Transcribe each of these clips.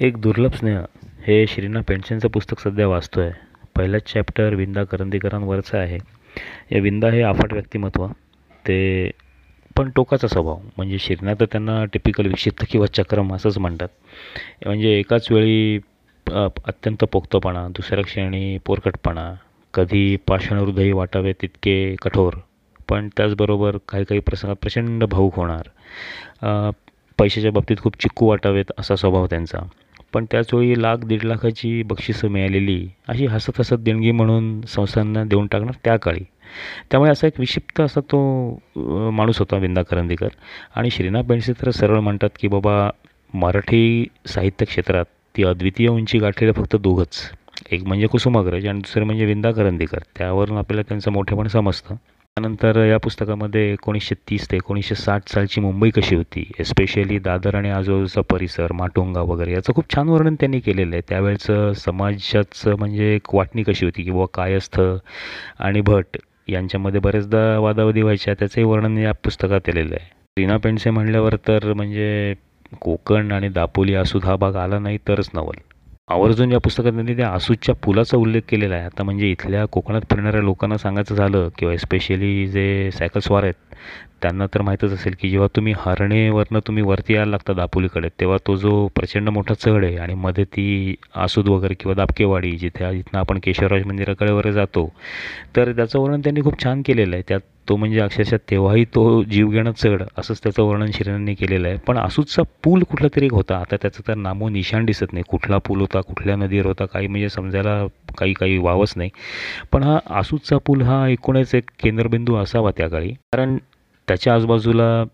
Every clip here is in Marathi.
एक दुर्लभ स्नेह हे श्रीना पेंडसेंचं पुस्तक सध्या वाचतो आहे पहिलंच चॅप्टर विंदा करंदीकरांवरचं आहे. या विंदा हे अफाट व्यक्तिमत्व ते पण टोकाचा स्वभाव. म्हणजे श्रीना तर त्यांना टिपिकल विक्षिप्त किंवा चक्रम असंच म्हणतात. म्हणजे एकाच वेळी अत्यंत पोक्तपणा दुसऱ्या क्षणी पोरकटपणा कधी पाषाणहृदयी वाटावे तितके कठोर. पण त्याचबरोबर काही काही प्रसंगात प्रचंड भाऊक होणार. पैशाच्या बाबतीत खूप चिक्कू वाटावेत असा स्वभाव त्यांचा. पण त्याचवेळी लाख दीड लाखाची बक्षिसं मिळालेली अशी हसत हसत देणगी म्हणून संस्थांना देऊन टाकणार त्या काळी. त्यामुळे असा एक विक्षिप्त असा तो माणूस होता विंदा करंदीकर. आणि श्रीना पेंडसे तर सरळ म्हणतात की बाबा मराठी साहित्य क्षेत्रात ती अद्वितीय उंची गाठलेलं फक्त दोघंच. एक म्हणजे कुसुमाग्रज आणि दुसरं म्हणजे विंदा करंदीकर. त्यावरून आपल्याला त्यांचं मोठेपण समजतं. त्यानंतर या पुस्तकामध्ये एकोणीसशे तीस ते एकोणीसशे साठ सालची मुंबई कशी होती एस्पेशली दादर आणि आजूबाजूचा परिसर माटुंगा वगैरे याचं खूप छान वर्णन त्यांनी केलेलं आहे. त्यावेळचं समाजाचं म्हणजे एक वाटणी कशी होती की बुवा कायस्थ आणि भट यांच्यामध्ये बरेचदा वादावादी व्हायच्या त्याचंही वर्णन या पुस्तकात केलेलं आहे. रीना पेंडसे म्हणल्यावर तर म्हणजे कोकण आणि दापोली हा हा भाग आला नाही तरच नवल. आवर्जून या पुस्तकात त्यांनी त्या आसूच्या पुलाचा उल्लेख केलेला आहे. आता म्हणजे इथल्या कोकणात फिरणाऱ्या लोकांना सांगायचं झालं किंवा स्पेशली जे सायकलस्वार आहेत त्यांना तर माहीतच असेल की जेव्हा तुम्ही हरणेवरनं तुम्ही वरती यायला लागता दापोलीकडे तेव्हा तो जो प्रचंड मोठा चढ आहे आणि मध्ये ती आसूद वगैरे किंवा दाबकेवाडी जिथे इथनं आपण केशवराज मंदिराकडे वगैरे जातो तर त्याचं वर्णन त्यांनी खूप छान केलेलं आहे. त्यात तो म्हणजे अक्षरशः तेव्हाही तो जीवघेणं चढ असंच त्याचं वर्णन शिरांनी केलेलं आहे. पण आसूदचा पूल कुठला तरी एक होता. आता त्याचं तर नामो निशाण दिसत नाही. कुठला पूल होता कुठल्या नदीवर होता काही म्हणजे समजायला काही काही वावच नाही. पण हा आसूदचा पूल हा एकूणच एक केंद्रबिंदू असावा त्या काळी. कारण त्याच्या आजूबाजूला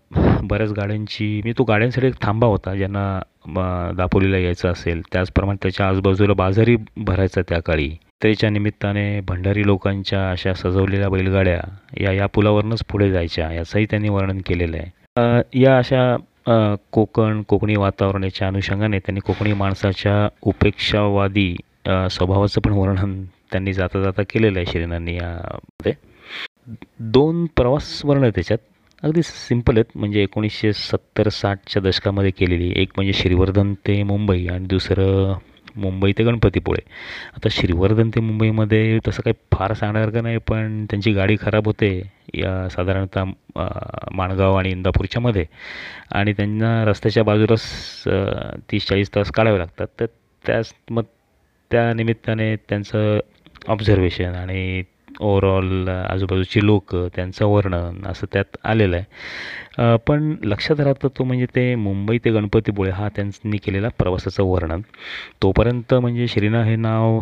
बऱ्याच गाड्यांची म्हणजे तो गाड्यांसाठी एक थांबा होता ज्यांना दापोलीला यायचं असेल. त्याचप्रमाणे त्याच्या आजूबाजूला बाजारही भरायचा त्या काळी. त्याच्या निमित्ताने भंडारी लोकांच्या अशा सजवलेल्या बैलगाड्या या या पुलावरूनच पुढे जायच्या याचंही त्यांनी वर्णन केलेलं आहे. या अशा कोकण कोकणी वातावरणाच्या अनुषंगाने त्यांनी कोकणी माणसाच्या उपेक्षावादी स्वभावाचं पण वर्णन त्यांनी जाता जाता केलेलं आहे श्रीनांनी यामध्ये. दोन प्रवास वर्णन त्याच्यात. अगदी सिंपल आहेत. म्हणजे एकोणीसशे सत्तर साठच्या दशकामध्ये केलेली एक म्हणजे श्रीवर्धन ते मुंबई आणि दुसरं मुंबई ते गणपतीपुळे. आता श्रीवर्धन ते मुंबईमध्ये तसं काही फार सांगण्यासारखं नाही पण त्यांची गाडी खराब होते या साधारणतः माणगाव आणि इंदापूरच्यामध्ये आणि त्यांना रस्त्याच्या बाजूलाच तीस चाळीस तास काढावे लागतात. तर त्याच मग त्या निमित्ताने त्यांचं ऑब्झर्वेशन आणि ओवरऑल आजूबाजूची लोक त्यांचं वर्णन असं त्यात आलेलं आहे. पण लक्षात राहतं तो म्हणजे ते मुंबई ते गणपतीपुळे हा त्यांनी केलेला प्रवासाचं वर्णन. तोपर्यंत म्हणजे श्रीना हे नाव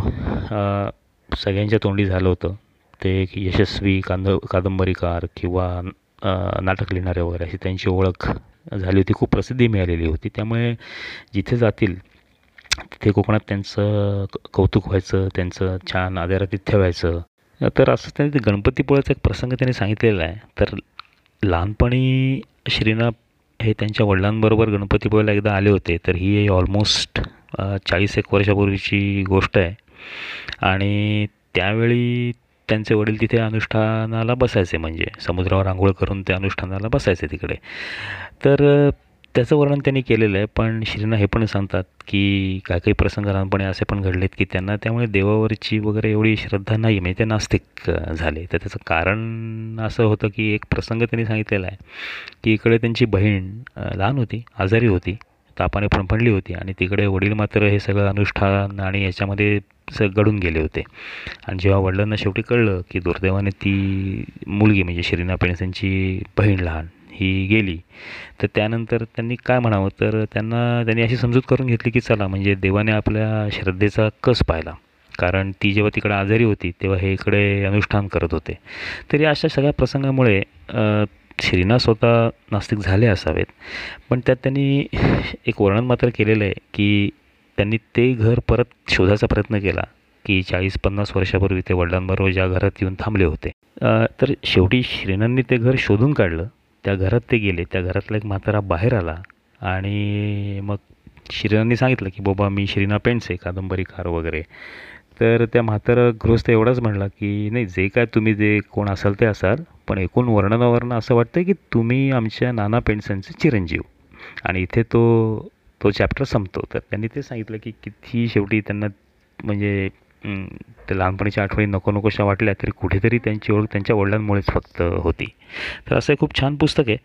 सगळ्यांच्या तोंडी झालं होतं. ते एक यशस्वी कांद कादंबरीकार किंवा नाटक लिहिणारे वगैरे अशी त्यांची ओळख झाली होती खूप प्रसिद्धी मिळालेली होती. त्यामुळे जिथे जातील तिथे कोकणात त्यांचं कौतुक व्हायचं त्यांचं छान आदरातिथ्य व्हायचं. तर असंच त्यांनी ते गणपतीपुळ्याचा एक प्रसंग त्यांनी सांगितलेला आहे. तर लहानपणी श्रीनाथ हे त्यांच्या वडिलांबरोबर गणपतीपुळ्याला एकदा आले होते. तर ही ऑलमोस्ट चाळीस एक वर्षापूर्वीची गोष्ट आहे. आणि त्यावेळी त्यांचे वडील तिथे अनुष्ठानाला बसायचे म्हणजे समुद्रावर आंघोळ करून ते अनुष्ठानाला बसायचे तिकडे. तर त्याचं वर्णन त्यांनी केलेलं आहे पण श्रीना हे पण सांगतात की काही काही प्रसंग लहानपणी असे पण घडलेत की त्यांना त्यामुळे देवावरची वगैरे एवढी श्रद्धा नाही म्हणजे ते नास्तिक झाले. तर त्याचं कारण असं होतं की एक प्रसंग त्यांनी सांगितलेला आहे की इकडे त्यांची बहीण लहान होती आजारी होती तापाने फणफणली होती आणि तिकडे वडील मात्र हे सगळं अनुष्ठान आणि याच्यामध्ये स गडून गेले होते. आणि जेव्हा वडिलांना शेवटी कळलं की दुर्दैवाने ती मुलगी म्हणजे श्रीना पेणसेंची बहीण लहान ही गेली. तर त्यानंतर त्यांनी काय म्हणावं? तर त्यांना त्यांनी अशी समजूत करून घेतली की चला म्हणजे देवाने आपल्या श्रद्धेचा कस पाहिला. कारण ती जेव्हा तिकडे आजारी होती तेव्हा हे इकडे अनुष्ठान करत होते. तरी अशा सगळ्या प्रसंगामुळे श्रीना स्वतः नास्तिक झाले असावेत. पण त्यात त्यांनी एक वर्णन मात्र केलेलं आहे की त्यांनी ते घर परत शोधायचा प्रयत्न केला की चाळीस पन्नास वर्षापूर्वी ते वडिलांबरोबर ज्या घरात येऊन थांबले होते. तर शेवटी श्रीनांनी ते घर शोधून काढलं. त्या घरात ते गेले. त्या घरातला एक म्हातारा बाहेर आला आणि मग श्रीनांनी सांगितलं की बाबा मी श्रीना पेंडसे कादंबरीकार वगैरे. तर त्या म्हातारा गृहस्थ एवढाच म्हणला की नाही जे काय तुम्ही जे कोण असाल ते असाल पण एकूण वर्णनावरनं असं वाटतं की तुम्ही आमच्या नाना पेंडसेंचे चिरंजीव. आणि इथे तो तो चॅप्टर संपतो. तर त्यांनी ते सांगितलं की किती शेवटी त्यांना म्हणजे त्या लहानपणीच्या आठवणी नको नकोशा वाटल्या तरी कुठेतरी त्यांची ओळख त्यांच्या वडिलांमुळेच फक्त होती. तर असं खूप छान पुस्तक आहे.